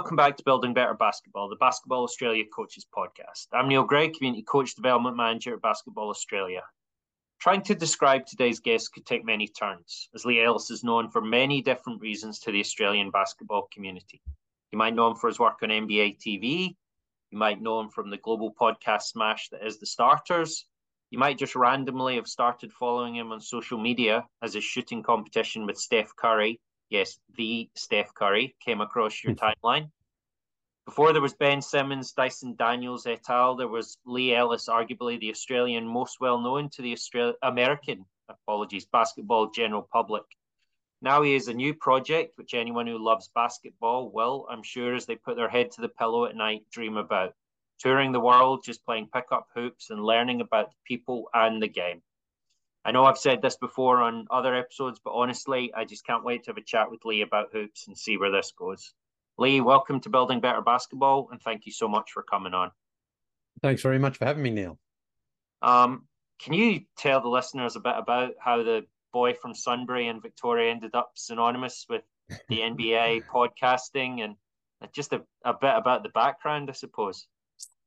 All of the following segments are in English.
welcome back to Building Better Basketball, the Basketball Australia Coaches Podcast. I'm Neil Gray, Community Coach Development Manager at Basketball Australia. Trying to describe today's guest could take many turns, as Leigh Ellis is known for many different reasons to the Australian basketball community. You might know him for his work on NBA TV. You might know him from the global podcast smash that is The Starters. You might just randomly have started following him on social media as his shooting competition with Steph Curry yes, the Steph Curry came across your timeline. Before there was Ben Simmons, Dyson Daniels et al., there was Leigh Ellis, arguably the Australian most well known to the Australian American, apologies, basketball general public. Now he has a new project, which anyone who loves basketball will, I'm sure, as they put their head to the pillow at night, dream about. Touring the world, just playing pickup hoops and learning about the people and the game. I know I've said this before on other episodes, but honestly, I just can't wait to have a chat with Leigh about hoops and see where this goes. Leigh, welcome to Building Better Basketball, and thank you so much for coming on. Thanks very much for having me, Neil. Um, can you tell the listeners a bit about how the boy from Sunbury in Victoria ended up synonymous with the NBA podcasting and just a, a bit about the background, I suppose?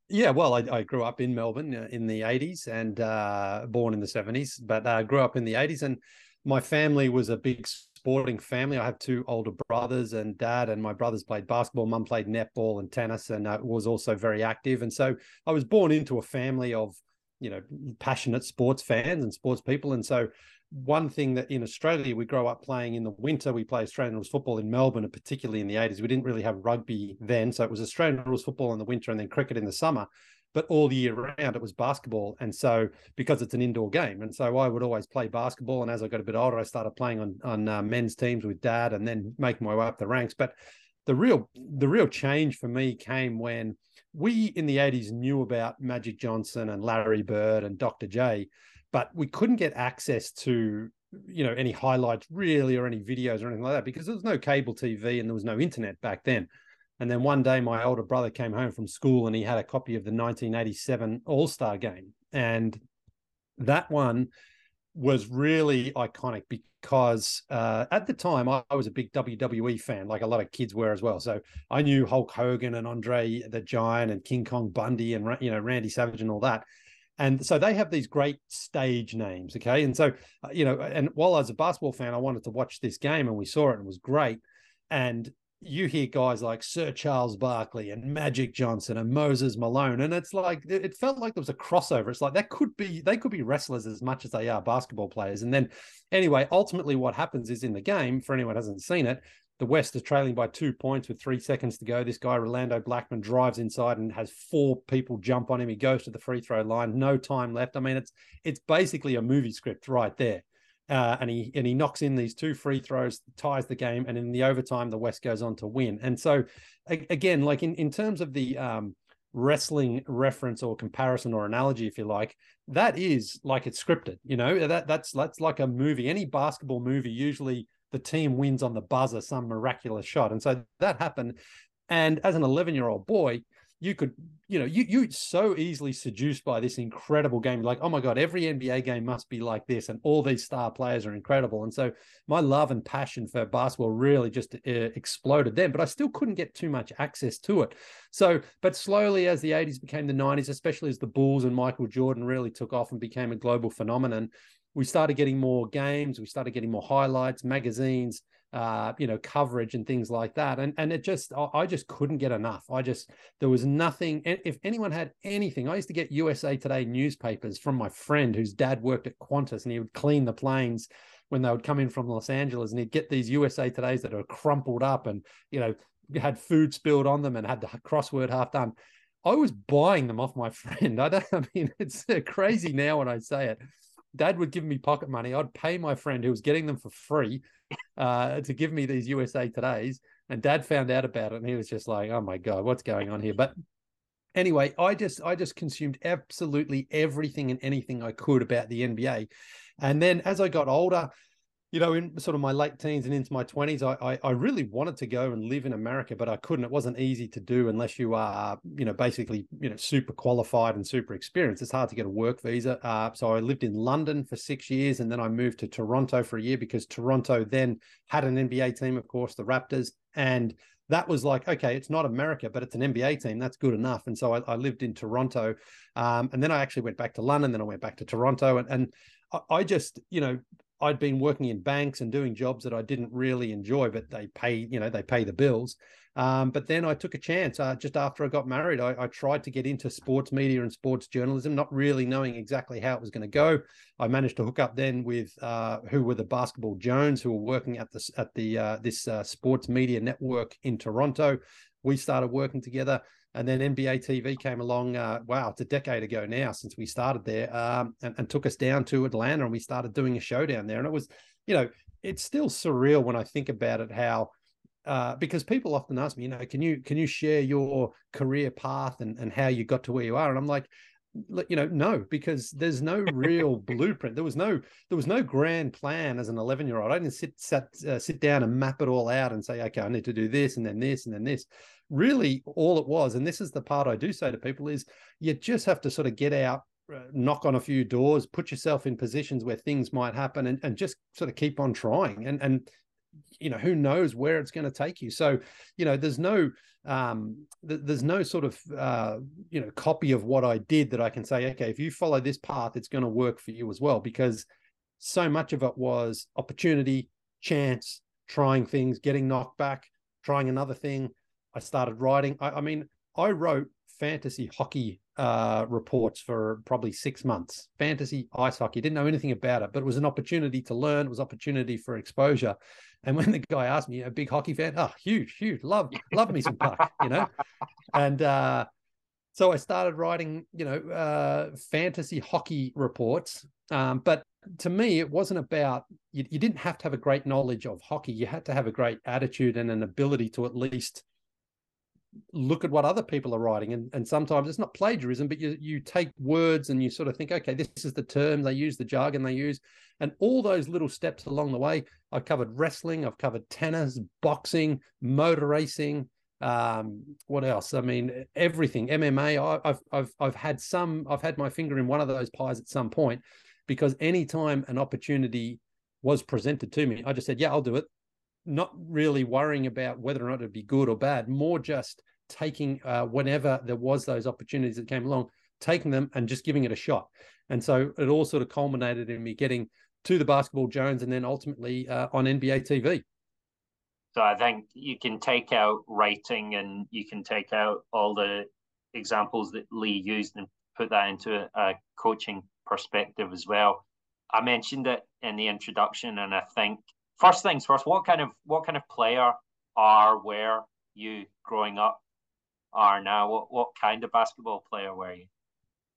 Yeah, well, I, I, grew up in Melbourne uh, in the 80s and uh, born in the 70s, but uh, grew up in the 80s. And my family was a big sporting family. I have two older brothers and dad, and my brothers played basketball. Mum played netball and tennis and uh, was also very active. And so I was born into a family of, you know, passionate sports fans and sports people. And so one thing that in Australia we grow up playing in the winter. We play Australian rules football in Melbourne, and particularly in the 80s. We didn't really have rugby then, so it was Australian rules football in the winter and then cricket in the summer. But all year round, it was basketball, and so because it's an indoor game, and so I would always play basketball. And as I got a bit older, I started playing on on uh, men's teams with dad, and then making my way up the ranks. But the real the real change for me came when we in the 80s knew about Magic Johnson and Larry Bird and Dr. J but we couldn't get access to you know any highlights really or any videos or anything like that because there was no cable TV and there was no internet back then. And then one day my older brother came home from school and he had a copy of the 1987 All-Star game. And that one was really iconic because uh, at the time I, I, was a big WWE fan, like a lot of kids were as well. So I knew Hulk Hogan and Andre the Giant and King Kong Bundy and you know Randy Savage and all that. And so they have these great stage names okay? And so uh, you know and while i was a basketball fan i wanted to watch this game and we saw it and it was great. And you hear guys like Sir Charles Barkley and Magic Johnson and Moses Malone, and it's like it felt like there was a crossover. It's like that could be they could be wrestlers as much as they are basketball players. And then, anyway, ultimately, what happens is in the game, for anyone hasn't seen it, the West is trailing by two points with three seconds to go. This guy, Rolando Blackman, drives inside and has four people jump on him. He goes to the free throw line, no time left. I mean, it's it's basically a movie script right there. Uh, and he and he knocks in these two free throws, ties the game, and in the overtime, the West goes on to win. And so, again, like in in terms of the um, wrestling reference or comparison or analogy, if you like, that is like it's scripted. You know that that's that's like a movie. Any basketball movie usually the team wins on the buzzer, some miraculous shot. And so that happened. And as an 11 year old boy, you could, you know, you you so easily seduced by this incredible game. Like, oh my God, every NBA game must be like this, and all these star players are incredible. And so my love and passion for basketball really just uh, exploded then. But I still couldn't get too much access to it. So, but slowly as the 80s became the 90s, especially as the Bulls and Michael Jordan really took off and became a global phenomenon, we started getting more games, we started getting more highlights, magazines, uh, you know, coverage and things like that. And and it just I just couldn't get enough. I just there was nothing. If anyone had anything, I used to get USA Today newspapers from my friend whose dad worked at Qantas, and he would clean the planes when they would come in from Los Angeles, and he'd get these USA Todays that are crumpled up and you know had food spilled on them and had the crossword half done. I was buying them off my friend. I don't. I mean, it's crazy now when I say it dad would give me pocket money. I'd pay my friend who was getting them for free uh, to give me these USA Todays. And dad found out about it and he was just like, oh my God, what's going on here? But anyway, I just I just consumed absolutely everything and anything I could about the NBA. And then as I got older, you know, in sort of my late teens and into my 20s, I, I, I really wanted to go and live in America, but I couldn't. It wasn't easy to do unless you are, you know, basically, you know, super qualified and super experienced. It's hard to get a work visa. Uh, so I lived in London for six years, and then I moved to Toronto for a year because Toronto then had an NBA team, of course, the Raptors, and that was like, okay, it's not America, but it's an NBA team. That's good enough. And so I, I lived in Toronto. Um, and then I actually went back to London. Then I went back to Toronto. And, and I, I just, you know, I'd been working in banks and doing jobs that I didn't really enjoy, but they pay, you know, they pay the bills. Um, but then I took a chance. Uh, just after I got married, I, I, tried to get into sports media and sports journalism, not really knowing exactly how it was going to go. I managed to hook up then with uh, who were the Basketball Jones, who were working at the at the uh, this uh, sports media network in Toronto. We started working together. And then NBA TV came along. Uh, wow, it's a decade ago now since we started there, um, and, and, took us down to Atlanta, and we started doing a show down there. And it was, you know, it's still surreal when I think about it. How, uh, because people often ask me, you know, can you can you share your career path and and how you got to where you are? And I'm like, you know no because there's no real blueprint. There was no there was no grand plan as an 11 year old i didn't sit sat, uh, sit down and map it all out and say okay i need to do this and then this and then this. Really all it was and this is the part i do say to people is you just have to sort of get out uh, knock on a few doors put yourself in positions where things might happen and, and just sort of keep on trying. And and you know who knows where it's going to take you. So you know there's no um th- there's no sort of uh you know copy of what i did that i can say okay if you follow this path it's going to work for you as well because so much of it was opportunity chance trying things getting knocked back trying another thing. I started writing. I, I mean i wrote fantasy hockey uh, reports for probably six months. Fantasy ice hockey, didn't know anything about it, but it was an opportunity to learn. It was opportunity for exposure. And when the guy asked me, a big hockey fan, oh, huge, huge, love, love me some puck, you know. And uh, so I started writing, you know, uh, fantasy hockey reports. Um, but to me, it wasn't about you, you didn't have to have a great knowledge of hockey. You had to have a great attitude and an ability to at least look at what other people are writing and, and sometimes it's not plagiarism but you you take words and you sort of think okay this is the term they use the jargon they use and all those little steps along the way i've covered wrestling i've covered tennis boxing motor racing um, what else? I mean everything mma i've i've i've had some i've had my finger in one of those pies at some point because anytime an opportunity was presented to me i just said yeah i'll do it not really worrying about whether or not it'd be good or bad, more just taking uh, whenever there was those opportunities that came along, taking them and just giving it a shot. And so it all sort of culminated in me getting to the Basketball Jones and then ultimately uh, on NBA TV. So I think you can take out writing and you can take out all the examples that Leigh used and put that into a, a coaching perspective as well. I mentioned it in the introduction, and I think first things first, what kind of what kind of player are were you growing up are now? What what kind of basketball player were you?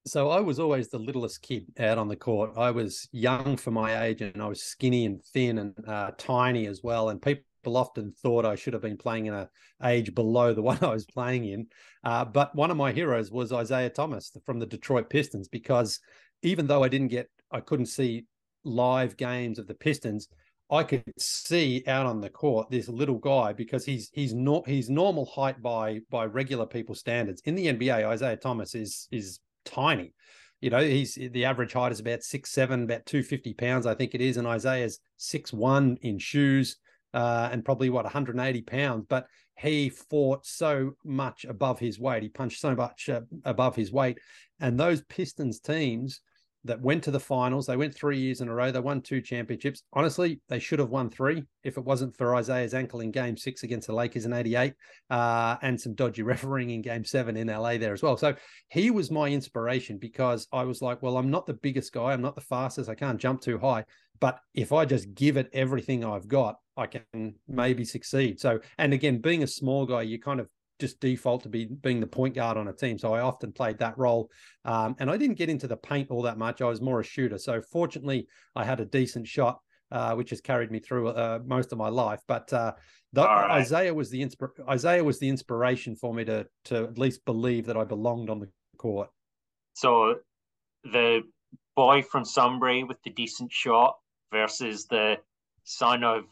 So I was always the littlest kid out on the court. I was young for my age, and I was skinny and thin and uh, tiny as well. And people often thought I should have been playing in a age below the one I was playing in. Uh, but one of my heroes was Isiah Thomas from the Detroit Pistons, because even though I didn't get, I couldn't see live games of the Pistons. I could see out on the court this little guy because he's he's not he's normal height by by regular people standards. In the NBA, Isiah Thomas is is tiny. You know, he's the average height is about six seven, about two fifty pounds, I think it is, and Isiah's six one in shoes uh, and probably what 180 pounds. But he fought so much above his weight. He punched so much uh, above his weight, and those Pistons teams that went to the finals. They went three years in a row. They won two championships. Honestly, they should have won three if it wasn't for Isiah's ankle in game six against the Lakers in 88 uh, and some dodgy refereeing in game seven in LA there as well. So he was my inspiration because I was like, well, I'm not the biggest guy. I'm not the fastest. I can't jump too high. But if I just give it everything I've got, I can maybe succeed. So, and again, being a small guy, you kind of just default to be being the point guard on a team. So I often played that role. Um, and I didn't get into the paint all that much. I was more a shooter. So fortunately, I had a decent shot, uh, which has carried me through uh, most of my life. But uh, the, right. Isiah was the insp- Isiah was the inspiration for me to to at least believe that I belonged on the court. So the boy from Sunbury with the decent shot versus the son of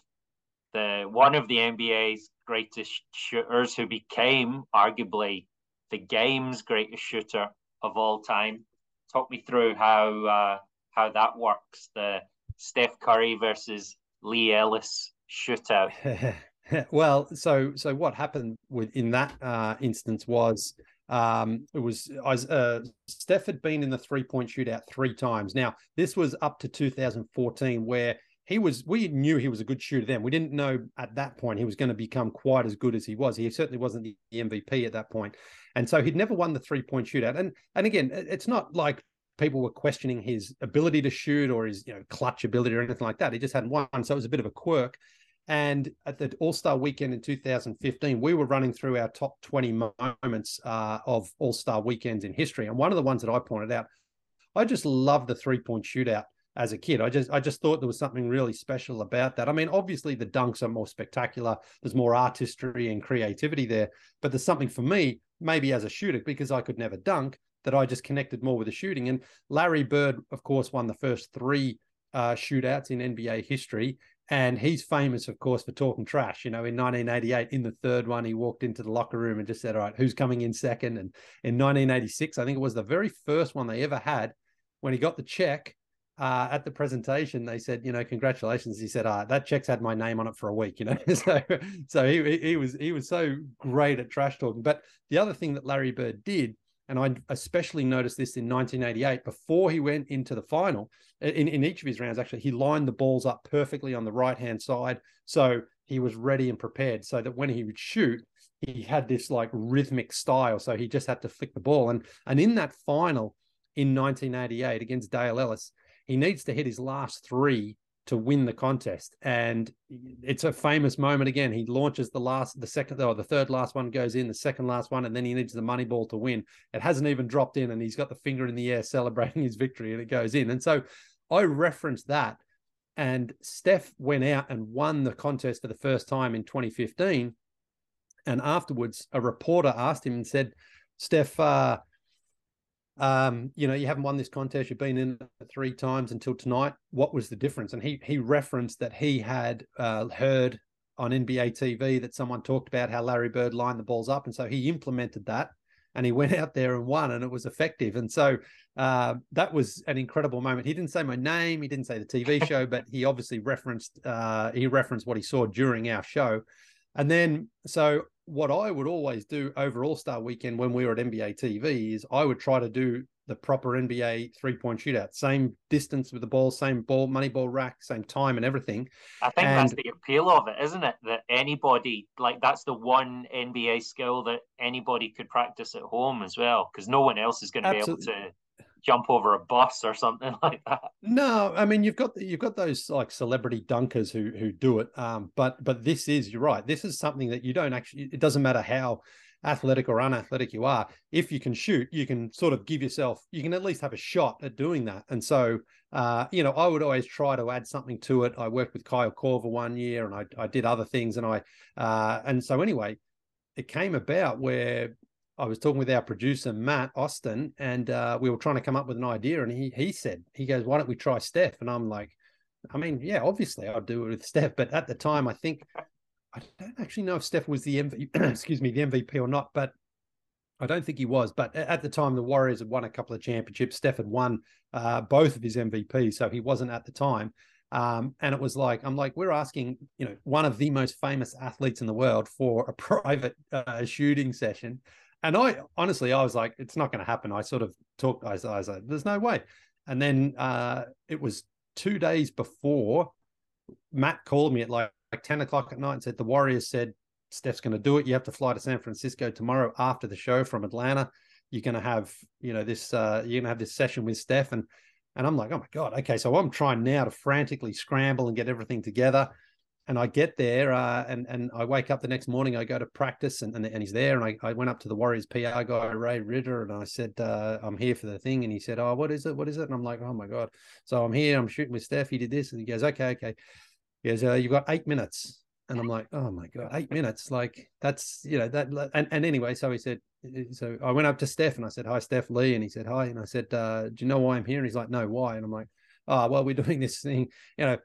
the one of the NBA's greatest shooters who became arguably the game's greatest shooter of all time. Talk me through how uh, how that works. The Steph Curry versus Leigh Ellis shootout. well, so so what happened with in that uh, instance was um, it was uh, Steph had been in the three point shootout three times. Now this was up to 2014, where he was. We knew he was a good shooter then. We didn't know at that point he was going to become quite as good as he was. He certainly wasn't the MVP at that point, and so he'd never won the three point shootout. And and again, it's not like people were questioning his ability to shoot or his you know clutch ability or anything like that. He just hadn't won, so it was a bit of a quirk. And at the All Star weekend in 2015, we were running through our top 20 moments uh, of All Star weekends in history. And one of the ones that I pointed out, I just love the three point shootout as a kid. I just I just thought there was something really special about that. I mean, obviously the dunks are more spectacular. There's more artistry and creativity there, but there's something for me, maybe as a shooter, because I could never dunk, that I just connected more with the shooting. And Larry Bird, of course, won the first three uh, shootouts in NBA history. And he's famous, of course, for talking trash. You know, in 1988, in the third one, he walked into the locker room and just said, All right, who's coming in second? And in 1986, I think it was the very first one they ever had when he got the check uh, at the presentation, they said, you know, congratulations. He said, ah, that check's had my name on it for a week, you know. so so he he was he was so great at trash talking. But the other thing that Larry Bird did and I especially noticed this in 1988 before he went into the final. In, in each of his rounds, actually, he lined the balls up perfectly on the right hand side. So he was ready and prepared so that when he would shoot, he had this like rhythmic style. So he just had to flick the ball. And, and in that final in 1988 against Dale Ellis, he needs to hit his last three to win the contest. And it's a famous moment again. He launches the last, the second, or the third last one goes in, the second last one, and then he needs the money ball to win. It hasn't even dropped in, and he's got the finger in the air celebrating his victory, and it goes in. And so I referenced that. And Steph went out and won the contest for the first time in 2015. And afterwards, a reporter asked him and said, Steph, uh, um, you know, you haven't won this contest. You've been in three times until tonight. What was the difference? And he he referenced that he had uh, heard on NBA TV that someone talked about how Larry Bird lined the balls up, and so he implemented that, and he went out there and won, and it was effective. And so uh, that was an incredible moment. He didn't say my name, he didn't say the TV show, but he obviously referenced uh, he referenced what he saw during our show. And then, so what I would always do over All Star Weekend when we were at NBA TV is I would try to do the proper NBA three point shootout, same distance with the ball, same ball, money ball rack, same time and everything. I think and... that's the appeal of it, isn't it? That anybody, like, that's the one NBA skill that anybody could practice at home as well, because no one else is going to be able to jump over a bus or something like that. No, I mean you've got you've got those like celebrity dunkers who who do it. Um, but but this is you're right. This is something that you don't actually. It doesn't matter how athletic or unathletic you are. If you can shoot, you can sort of give yourself. You can at least have a shot at doing that. And so, uh, you know, I would always try to add something to it. I worked with Kyle Korver one year, and I I did other things, and I uh, and so anyway, it came about where I was talking with our producer Matt Austin, and uh, we were trying to come up with an idea. And he he said he goes, "Why don't we try Steph?" And I'm like, "I mean, yeah, obviously I'd do it with Steph, but at the time, I think I don't actually know if Steph was the MVP, excuse me, the MVP or not, but I don't think he was. But at the time, the Warriors had won a couple of championships. Steph had won uh, both of his MVPs, so he wasn't at the time. Um, and it was like, I'm like, we're asking, you know, one of the most famous athletes in the world for a private uh, shooting session. And I honestly, I was like, it's not going to happen. I sort of talked, I I was like, there's no way. And then uh, it was two days before Matt called me at like, like 10 o'clock at night and said, the Warriors said, Steph's going to do it. You have to fly to San Francisco tomorrow after the show from Atlanta. You're going to have, you know, this, uh, you're going to have this session with Steph. And, and I'm like, oh my God. Okay. So I'm trying now to frantically scramble and get everything together and I get there uh, and and I wake up the next morning. I go to practice and and, and he's there. And I, I went up to the Warriors PR guy Ray Ridder and I said uh, I'm here for the thing. And he said, Oh, what is it? What is it? And I'm like, Oh my god! So I'm here. I'm shooting with Steph. He did this, and he goes, Okay, okay. He goes, uh, You've got eight minutes. And I'm like, Oh my god, eight minutes! Like that's you know that. And and anyway, so he said. So I went up to Steph and I said, Hi, Steph Leigh. And he said, Hi. And I said, uh, Do you know why I'm here? And he's like, No, why? And I'm like, Oh, well, we're doing this thing, you know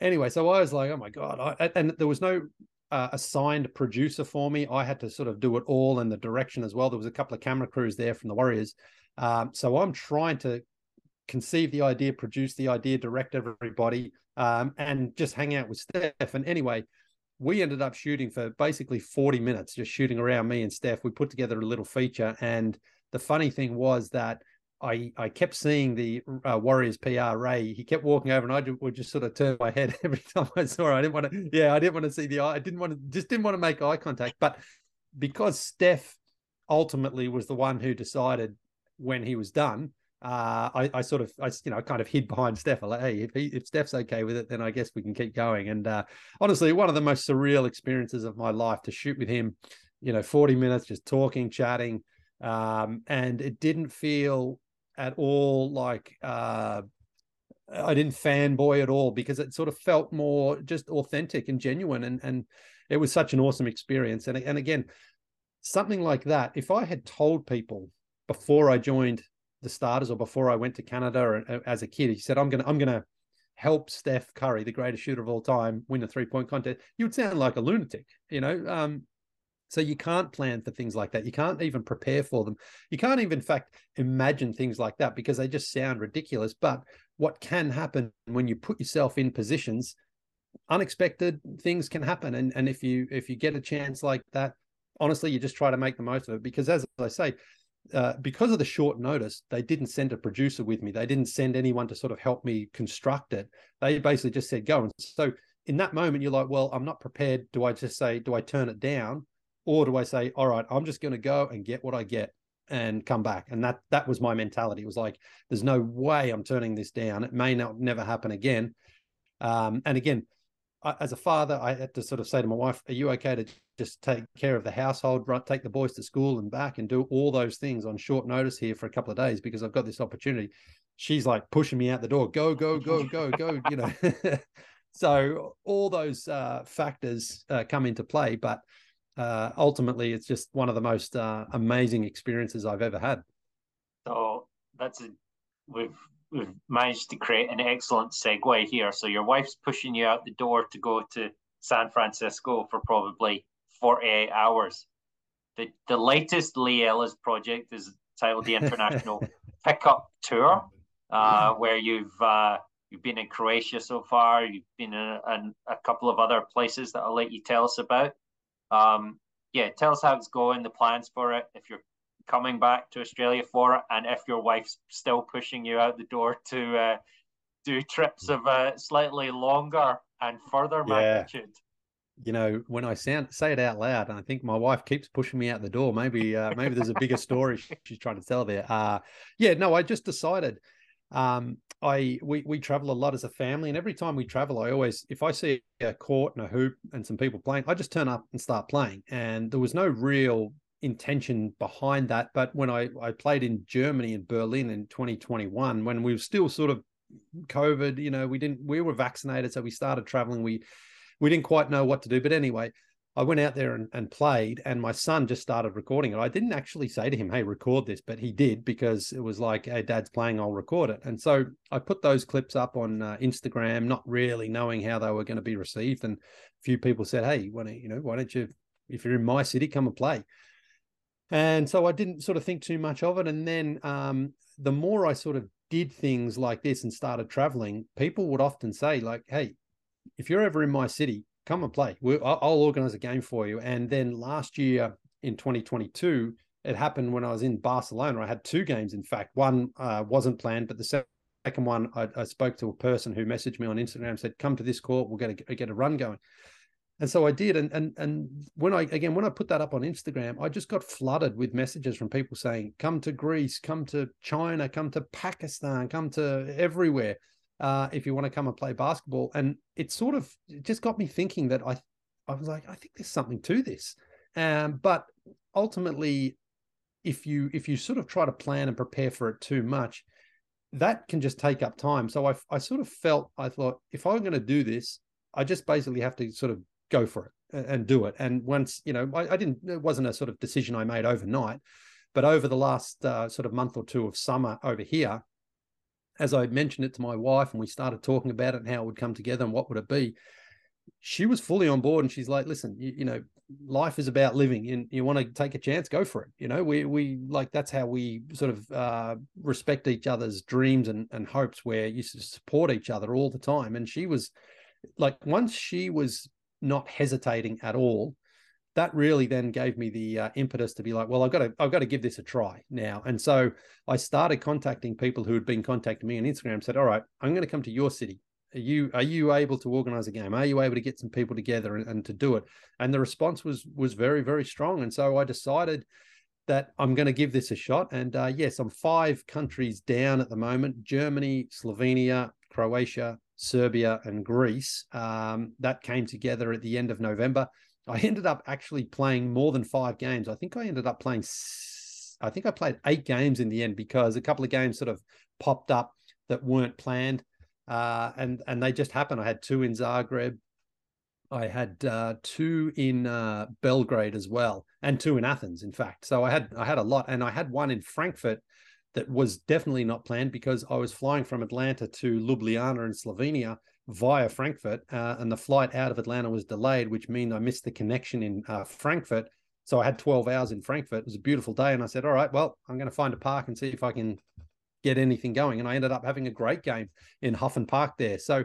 anyway, so I was like, oh my god, I, and there was no uh, assigned producer for me. I had to sort of do it all in the direction as well. There was a couple of camera crews there from the Warriors, um, so I'm trying to conceive the idea, produce the idea, direct everybody, um, and just hang out with Steph. And anyway, we ended up shooting for basically 40 minutes, just shooting around me and Steph. We put together a little feature. And the funny thing was that I, I kept seeing the uh, Warriors PR Ray. He kept walking over, and I would just sort of turn my head every time I saw. Her. I didn't want to. Yeah, I didn't want to see the eye. I didn't want to. Just didn't want to make eye contact. But because Steph ultimately was the one who decided when he was done, uh, I, I, sort of, I, you know, kind of hid behind Steph. I like, hey, if, he, if Steph's okay with it, then I guess we can keep going. And uh, honestly, one of the most surreal experiences of my life to shoot with him, you know, 40 minutes just talking, chatting. Um, and it didn't feel at all like uh, I didn't fanboy at all because it sort of felt more just authentic and genuine. And, and it was such an awesome experience. And, and again, something like that, if I had told people before I joined the starters or before I went to Canada or, uh, as a kid, he said, I'm going to, I'm going to help Steph Curry, the greatest shooter of all time, win a three point contest. You would sound like a lunatic, you know? Um, so you can't plan for things like that. You can't even prepare for them. You can't even, in fact, imagine things like that because they just sound ridiculous. But what can happen when you put yourself in positions, unexpected things can happen. And and if you if you get a chance like that, honestly, you just try to make the most of it. Because as I say, uh, because of the short notice, they didn't send a producer with me. They didn't send anyone to sort of help me construct it. They basically just said go. And so in that moment, you're like, well, I'm not prepared. Do I just say, do I turn it down, or do I say, all right, I'm just going to go and get what I get and come back? And that that was my mentality. It was like, there's no way I'm turning this down. It may not never happen again. Um, and again, as a father, I had to sort of say to my wife, "Are you okay to just take care of the household, run, take the boys to school and back, and do all those things on short notice here for a couple of days because I've got this opportunity?" She's like pushing me out the door, "Go, go, go, go, go!" You know. so all those uh, factors uh, come into play, but uh, ultimately, it's just one of the most uh, amazing experiences I've ever had. So that's a we've we've managed to create an excellent segue here. So your wife's pushing you out the door to go to San Francisco for probably 48 hours. The the latest Leigh Ellis project is titled the International Pickup Tour, uh, where you've uh, you've been in Croatia so far. You've been in, in, a couple of other places that I'll let you tell us about. Um, yeah, tell us how it's going, the plans for it. If you're coming back to Australia for it, and if your wife's still pushing you out the door to uh, do trips of uh, slightly longer and further yeah. magnitude. You know, when I sound say it out loud, and I think my wife keeps pushing me out the door. Maybe, uh, maybe there's a bigger story she's trying to tell there. Uh, yeah, no, I just decided. Um, I we we travel a lot as a family, and every time we travel, I always if I see a court and a hoop and some people playing, I just turn up and start playing. And there was no real intention behind that. But when I, I played in Germany in Berlin in 2021, when we were still sort of COVID, you know, we didn't we were vaccinated, so we started traveling. We we didn't quite know what to do. But anyway, I went out there and, and played, and my son just started recording it. I didn't actually say to him, "Hey, record this," but he did because it was like, "Hey, Dad's playing, I'll record it." And so I put those clips up on uh, Instagram, not really knowing how they were going to be received. And a few people said, "Hey, why don't you know? Why don't you, if you're in my city, come and play?" And so I didn't sort of think too much of it. And then um, the more I sort of did things like this and started traveling, people would often say, like, hey, if you're ever in my city, come and play. We'll, I'll organize a game for you. And then last year in 2022, it happened when I was in Barcelona. I had two games, in fact. One uh, wasn't planned, but the second one, I, I, spoke to a person who messaged me on Instagram, said, "Come to this court. We'll get a, get a run going." and so I did, and and and when I again when I put that up on Instagram, I just got flooded with messages from people saying, "Come to Greece, come to China, come to Pakistan, come to everywhere, uh, if you want to come and play basketball." And it sort of it just got me thinking that I I was like, I think there's something to this, um, but ultimately, if you if you sort of try to plan and prepare for it too much, that can just take up time. So I I sort of felt I thought if I'm going to do this, I just basically have to sort of go for it and do it. And once, you know, I, I didn't, it wasn't a sort of decision I made overnight, but over the last uh, sort of month or two of summer over here, as I mentioned it to my wife and we started talking about it and how it would come together and what would it be, she was fully on board and she's like, listen, you, you know, life is about living and you want to take a chance, go for it. You know, we, we like, that's how we sort of uh, respect each other's dreams and, and hopes where you support each other all the time. And she was like, once she was not hesitating at all, that really then gave me the uh, impetus to be like, well, I've got to, I've got to give this a try now. And so I started contacting people who had been contacting me on Instagram. Said, all right, I'm going to come to your city. Are you are you able to organize a game? Are you able to get some people together and, and to do it? And the response was was very very strong. And so I decided that I'm going to give this a shot. And uh, yes, I'm five countries down at the moment: Germany, Slovenia, Croatia, Serbia, and Greece. Um, that came together at the end of November. I ended up actually playing more than five games. I think I ended up playing, I think I played eight games in the end because a couple of games sort of popped up that weren't planned. Uh, and and they just happened. I had two in Zagreb, I had uh, two in uh, Belgrade as well, and two in Athens, in fact. So I had I had a lot, and I had one in Frankfurt that was definitely not planned because I was flying from Atlanta to Ljubljana in Slovenia via Frankfurt, uh, and the flight out of Atlanta was delayed, which means I missed the connection in uh, Frankfurt. So I had 12 hours in Frankfurt. It was a beautiful day, and I said, "All right, well, I'm going to find a park and see if I can get anything going." And I ended up having a great game in Hafen Park there. So,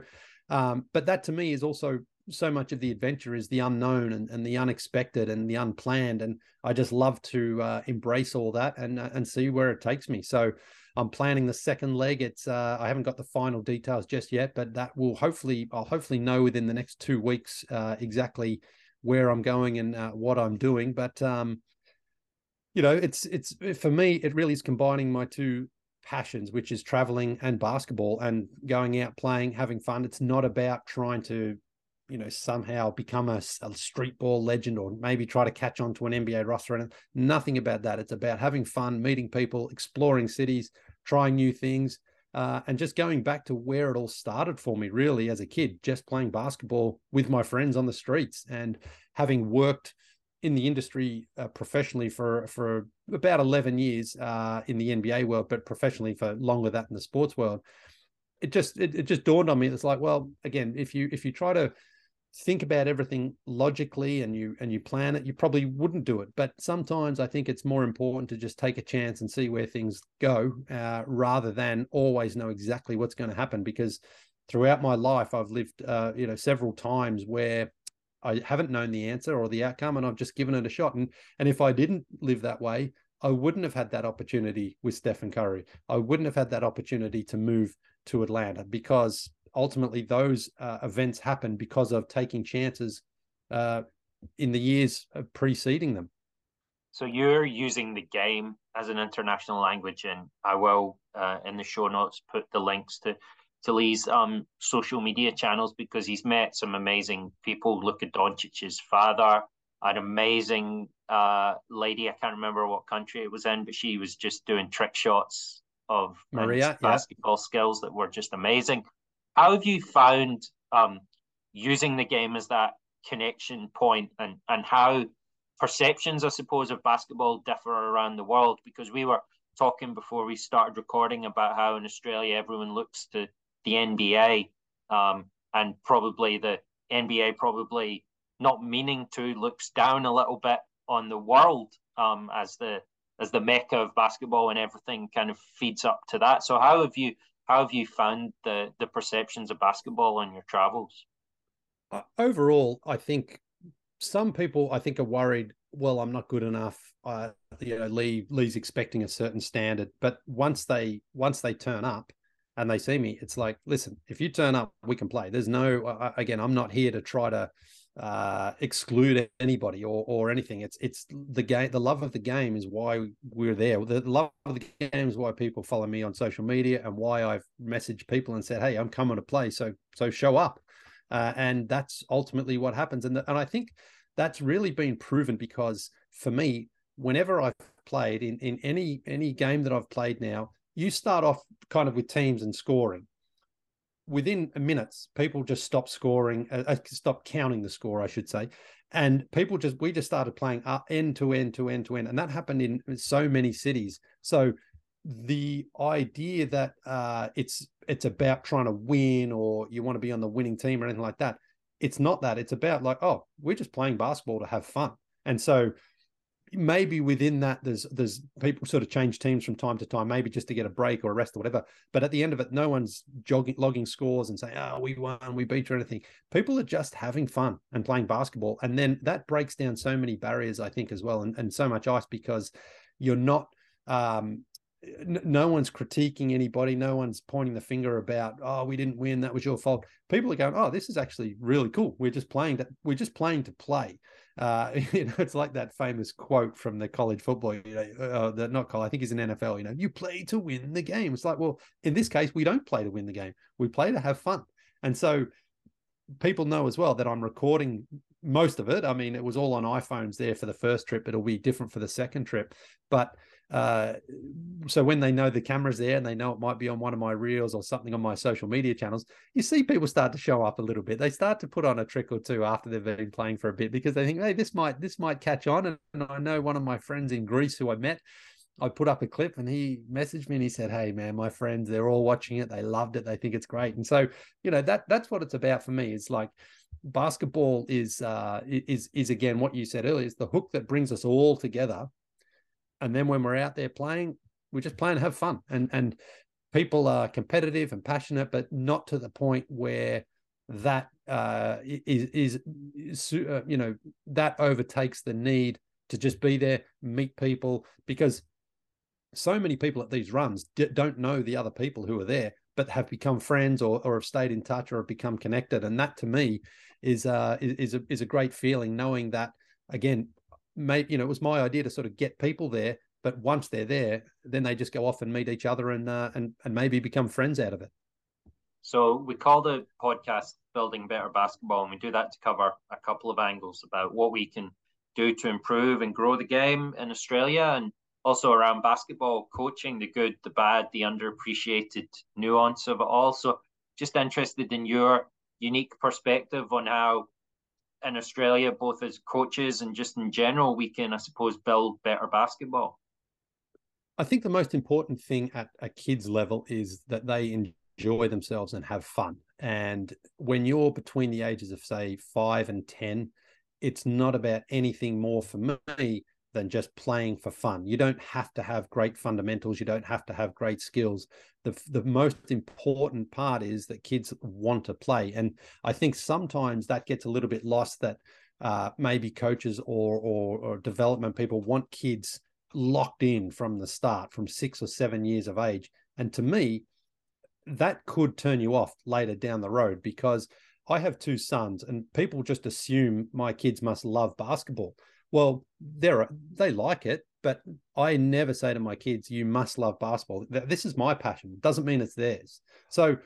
um, but that to me is also so much of the adventure is the unknown and, and the unexpected and the unplanned and i just love to uh, embrace all that and uh, and see where it takes me so i'm planning the second leg. It's uh, i haven't got the final details just yet but that will hopefully i'll hopefully know within the next two weeks uh, exactly where i'm going and uh, what i'm doing. But um you know it's it's for me it really is combining my two passions which is traveling and basketball and going out playing having fun. It's not about trying to you know somehow become a, a, street ball legend or maybe try to catch on to an NBA roster and nothing about that. It's about having fun, meeting people, exploring cities, trying new things, uh, and just going back to where it all started for me really as a kid, just playing basketball with my friends on the streets and having worked in the industry uh, professionally for for about 11 years uh, in the NBA world, but professionally for longer than that in the sports world. It just it, it just dawned on me. It's like, well, again, if you if you try to think about everything logically and you and you plan it you probably wouldn't do it. But sometimes i think it's more important to just take a chance and see where things go uh, rather than always know exactly what's going to happen. Because throughout my life i've lived uh, you know several times where i haven't known the answer or the outcome and i've just given it a shot. And and if i didn't live that way i wouldn't have had that opportunity with stephen curry. I wouldn't have had that opportunity to move to atlanta because ultimately those uh, events happen because of taking chances uh, in the years preceding them. So you're using the game as an international language, and I will uh, in the show notes put the links to to Leigh's um, social media channels because he's met some amazing people. Luka Doncic's father, an amazing uh, lady. I can't remember what country it was in, but she was just doing trick shots of Maria basketball yeah. skills that were just amazing. How have you found um, using the game as that connection point and, and how perceptions, I suppose, of basketball differ around the world? Because we were talking before we started recording about how in Australia everyone looks to the NBA um, and probably the NBA probably not meaning to looks down a little bit on the world um, as the as the mecca of basketball and everything kind of feeds up to that. So how have you how have you found the the perceptions of basketball on your travels? Uh, overall, I think some people I think are worried. Well, I'm not good enough. Uh, you know, Leigh Leigh's expecting a certain standard, but once they once they turn up and they see me, it's like, listen, if you turn up, we can play. There's no uh, again, I'm not here to try to uh, exclude anybody or or anything. It's it's the game. The love of the game is why we're there. The love of the game is why people follow me on social media and why I've messaged people and said, "Hey, I'm coming to play." So so show up, uh, and that's ultimately what happens. And the, and I think that's really been proven because for me, whenever I've played in in any any game that I've played now, you start off kind of with teams and scoring within minutes, people just stopped scoring, uh, uh stopped counting the score, I should say, and people just we just started playing uh, end to end to end to end, and that happened in so many cities. So the idea that uh, it's it's about trying to win or you want to be on the winning team or anything like that, it's not that. It's about like, oh, we're just playing basketball to have fun, and so maybe within that there's there's people sort of change teams from time to time maybe just to get a break or a rest or whatever but at the end of it no one's jogging logging scores and saying oh we won we beat you or anything people are just having fun and playing basketball and then that breaks down so many barriers i think as well and, and so much ice because you're not um, no one's critiquing anybody. No one's pointing the finger about, oh, we didn't win. That was your fault. People are going, oh, this is actually really cool. We're just playing to, we're just playing to play. Uh, you know, it's like that famous quote from the college football, you know, uh, the, not college, I think he's in NFL, you know, you play to win the game. It's like, well, in this case, we don't play to win the game. We play to have fun. And so people know as well that I'm recording most of it. I mean, it was all on iPhones there for the first trip. It'll be different for the second trip. But uh, so when they know the camera's there and they know it might be on one of my reels or something on my social media channels, you see people start to show up a little bit. They start to put on a trick or two after they've been playing for a bit because they think, hey, this might this might catch on. And, and I know one of my friends in Greece who I met, I put up a clip and he messaged me and he said, "Hey man, my friends, they're all watching it. They loved it. They think it's great." And so, you know, that that's what it's about for me. It's like basketball is uh is is again what you said earlier, is the hook that brings us all together and then when we're out there playing, we're just playing to have fun. And and people are competitive and passionate, but not to the point where that uh, is is, uh, you know that overtakes the need to just be there, meet people, because so many people at these runs d- don't know the other people who are there, but have become friends or or have stayed in touch or have become connected, and that to me is uh is, is a is a great feeling knowing that again maybe you know it was my idea to sort of get people there but once they're there then they just go off and meet each other and uh, and and maybe become friends out of it. So we call the podcast building better basketball and we do that to cover a couple of angles about what we can do to improve and grow the game in australia and also around basketball coaching the good the bad the underappreciated nuance of it all. So just interested in your unique perspective on how in Australia, both as coaches and just in general, we can, I suppose, build better basketball? I think the most important thing at a kid's level is that they enjoy themselves and have fun. And when you're between the ages of, say, five and 10, it's not about anything more for me than just playing for fun. You don't have to have great fundamentals. You don't have to have great skills. The, the most important part is that kids want to play. And I think sometimes that gets a little bit lost that uh, maybe coaches or, or, or development people want kids locked in from the start, from six or seven years of age. And to me, that could turn you off later down the road because I have two sons and people just assume my kids must love basketball well, they're they like it, but I never say to my kids, "You must love basketball." This is my passion. Doesn't mean it's theirs. So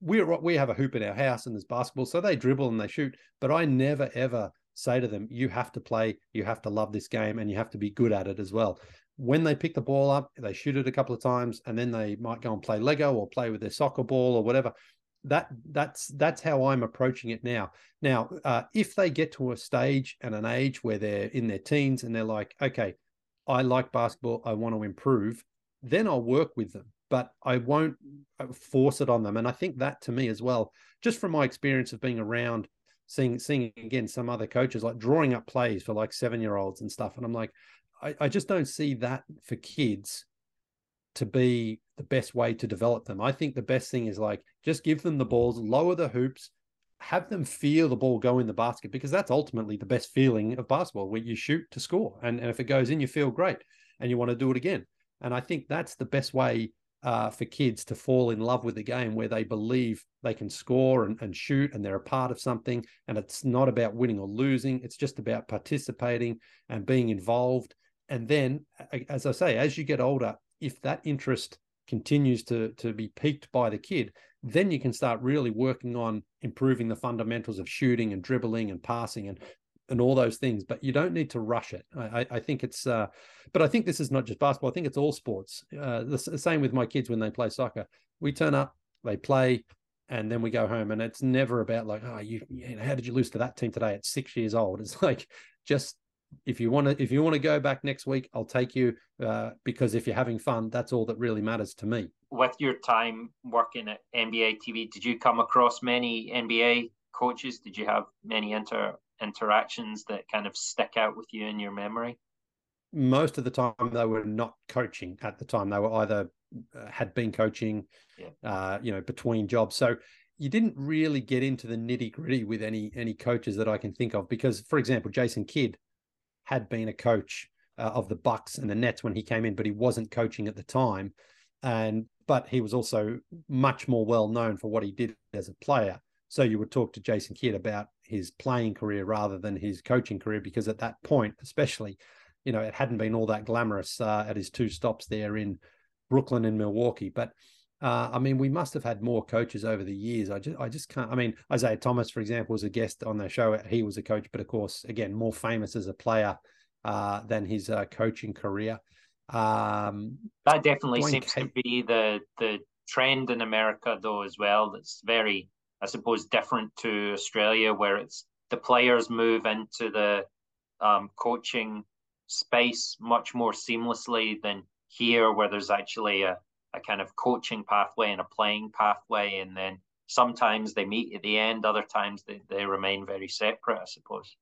we we have a hoop in our house and there's basketball, so they dribble and they shoot. But I never ever say to them, "You have to play. You have to love this game, and you have to be good at it as well." When they pick the ball up, they shoot it a couple of times, and then they might go and play Lego or play with their soccer ball or whatever that that's that's how I'm approaching it now. Now, uh, if they get to a stage and an age where they're in their teens and they're like, okay, I like basketball, I want to improve, then I'll work with them, but I won't uh, force it on them. And I think that to me as well, just from my experience of being around, seeing seeing again some other coaches like drawing up plays for like seven year olds and stuff, and I'm like, I, I just don't see that for kids to be the best way to develop them. I think the best thing is like just give them the balls, lower the hoops, have them feel the ball go in the basket because that's ultimately the best feeling of basketball where you shoot to score. And, and if it goes in, you feel great and you want to do it again. And I think that's the best way uh, for kids to fall in love with the game where they believe they can score and, and shoot and they're a part of something. And it's not about winning or losing, it's just about participating and being involved. And then, as I say, as you get older, if that interest continues to to be piqued by the kid, then you can start really working on improving the fundamentals of shooting and dribbling and passing and and all those things. But you don't need to rush it. I, I think it's, uh, but I think this is not just basketball. I think it's all sports. Uh, the, the same with my kids when they play soccer. We turn up, they play, and then we go home. And it's never about like, oh, you, you know, how did you lose to that team today at six years old? It's like just if you want to if you want to go back next week i'll take you uh, because if you're having fun that's all that really matters to me with your time working at nba tv did you come across many nba coaches did you have many inter interactions that kind of stick out with you in your memory most of the time they were not coaching at the time. They were either uh, had been coaching, yeah. uh, you know, between jobs. So you didn't really get into the nitty gritty with any any coaches that I can think of. Because, for example, Jason Kidd had been a coach uh, of the Bucks and the Nets when he came in, but he wasn't coaching at the time. And but he was also much more well known for what he did as a player. So you would talk to Jason Kidd about his playing career rather than his coaching career, because at that point, especially, you know, it hadn't been all that glamorous uh, at his two stops there in Brooklyn and Milwaukee. But uh, I mean, we must have had more coaches over the years. I just, I just can't. I mean, Isiah Thomas, for example, was a guest on the show. He was a coach, but of course, again, more famous as a player uh, than his uh, coaching career. Um, that definitely seems to be the the trend in America, though, as well. That's very, I suppose, different to Australia, where it's the players move into the um, coaching space much more seamlessly than here, where there's actually a, a kind of coaching pathway and a playing pathway, and then sometimes they meet at the end, other times they, they remain very separate, I suppose.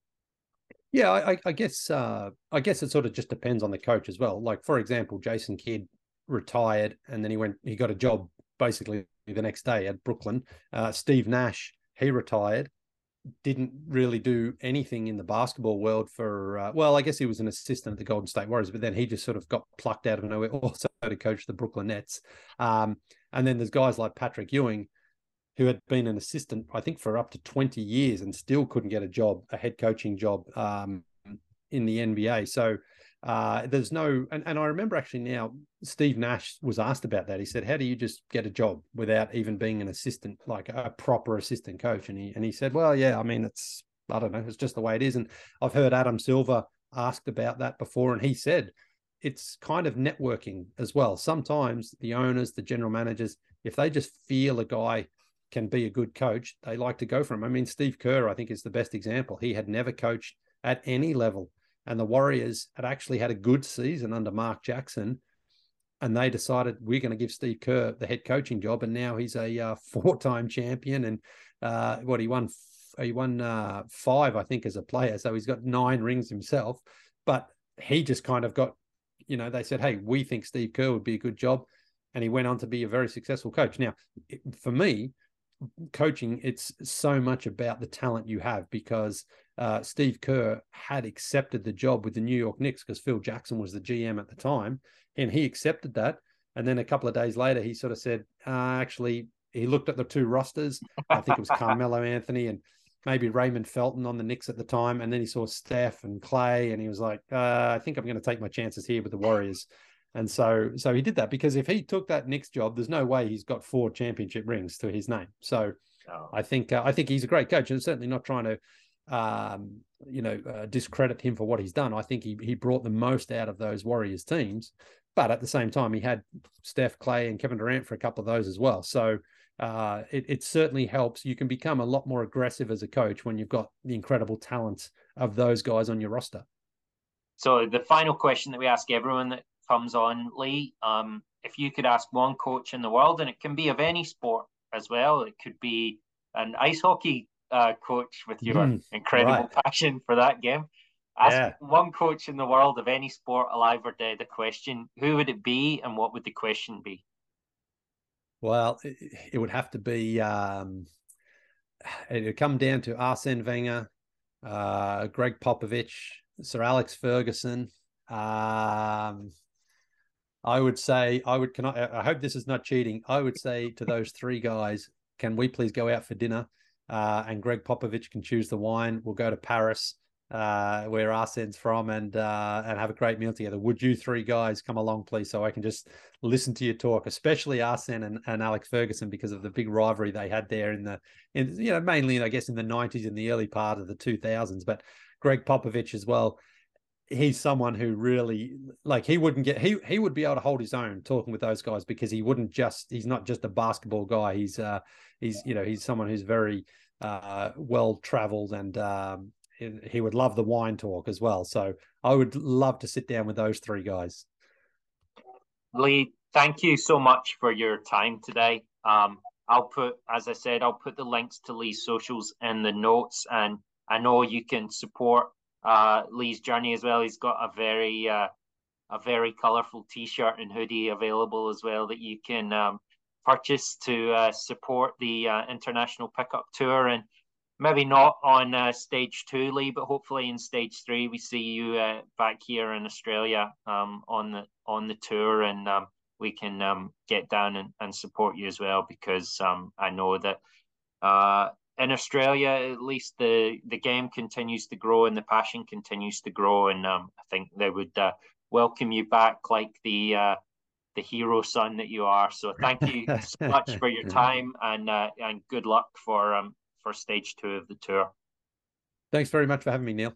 Yeah, I, I guess uh, I guess it sort of just depends on the coach as well. Like for example, Jason Kidd retired and then he went he got a job basically the next day at Brooklyn. Uh, Steve Nash he retired, didn't really do anything in the basketball world for uh, well, I guess he was an assistant at the Golden State Warriors, but then he just sort of got plucked out of nowhere also to coach the Brooklyn Nets. Um, and then there's guys like Patrick Ewing who had been an assistant, I think, for up to 20 years and still couldn't get a job, a head coaching job um, in the NBA. So uh, there's no, and, and I remember actually now, Steve Nash was asked about that. He said, How do you just get a job without even being an assistant, like a proper assistant coach? And he, and he said, Well, yeah, I mean, it's, I don't know, it's just the way it is. And I've heard Adam Silver asked about that before, and he said, it's kind of networking as well. Sometimes the owners, the general managers, if they just feel a guy can be a good coach, they like to go for him. I mean, Steve Kerr, I think, is the best example. He had never coached at any level, and the Warriors had actually had a good season under Mark Jackson, and they decided we're going to give Steve Kerr the head coaching job, and now he's a uh, four-time champion, and uh, what he won, he won uh, five, I think, as a player, so he's got nine rings himself, but he just kind of got, you know, they said, hey, we think Steve Kerr would be a good job. And he went on to be a very successful coach. Now, for me, coaching, it's so much about the talent you have because uh, Steve Kerr had accepted the job with the New York Knicks because Phil Jackson was the GM at the time, and he accepted that. And then a couple of days later, he sort of said, uh, actually, he looked at the two rosters. I think it was Carmelo Anthony and maybe Raymond Felton on the Knicks at the time. And then he saw Steph and Clay, and he was like, uh, I think I'm going to take my chances here with the Warriors. And so, so he did that because if he took that next job, there's no way he's got four championship rings to his name. So, oh. I think uh, I think he's a great coach, and certainly not trying to, um, you know, uh, discredit him for what he's done. I think he he brought the most out of those Warriors teams, but at the same time, he had Steph, Clay, and Kevin Durant for a couple of those as well. So. Uh, it, it certainly helps. You can become a lot more aggressive as a coach when you've got the incredible talents of those guys on your roster. So the final question that we ask everyone that comes on, Leigh. Um, if you could ask one coach in the world, and it can be of any sport as well, it could be an ice hockey uh, coach with your mm, incredible right. passion for that game. Ask yeah. one coach in the world of any sport, alive or dead, a question. Who would it be, and what would the question be? Well, it, it would have to be. Um, it would come down to Arsene Wenger, uh, Gregg Popovich, Sir Alex Ferguson. Um, I would say I would. Can I? I hope this is not cheating. I would say to those three guys, can we please go out for dinner? Uh, and Gregg Popovich can choose the wine. We'll go to Paris, uh, where Arsene's from, and uh, and have a great meal together. Would you three guys come along, please, so I can just listen to your talk, especially Arsene and, and Alex Ferguson, because of the big rivalry they had there in the in you know mainly I guess in the nineties and the early part of the two thousands, but Gregg Popovich as well he's someone who really like he wouldn't get he he would be able to hold his own talking with those guys because he wouldn't just he's not just a basketball guy. He's uh he's you know he's someone who's very uh well traveled and um he would love the wine talk as well. So i would love to sit down with those three guys. Leigh thank you so much for your time today. Um i'll put as i said i'll put the links to Leigh's socials in the notes and i know you can support uh, Leigh's journey as well. He's got a very uh, a very colourful T-shirt and hoodie available as well that you can um, purchase to uh, support the uh, international pickup tour and maybe not on uh, stage two, Leigh, but hopefully in stage three we see you uh, back here in Australia um, on the on the tour and um, we can um, get down and, and support you as well because um, I know that in Australia at least the the game continues to grow and the passion continues to grow and um, I think they would uh, welcome you back like the uh, the hero son that you are. So thank you so much for your time and uh, and good luck for um for stage two of the tour. Thanks very much for having me, Neil.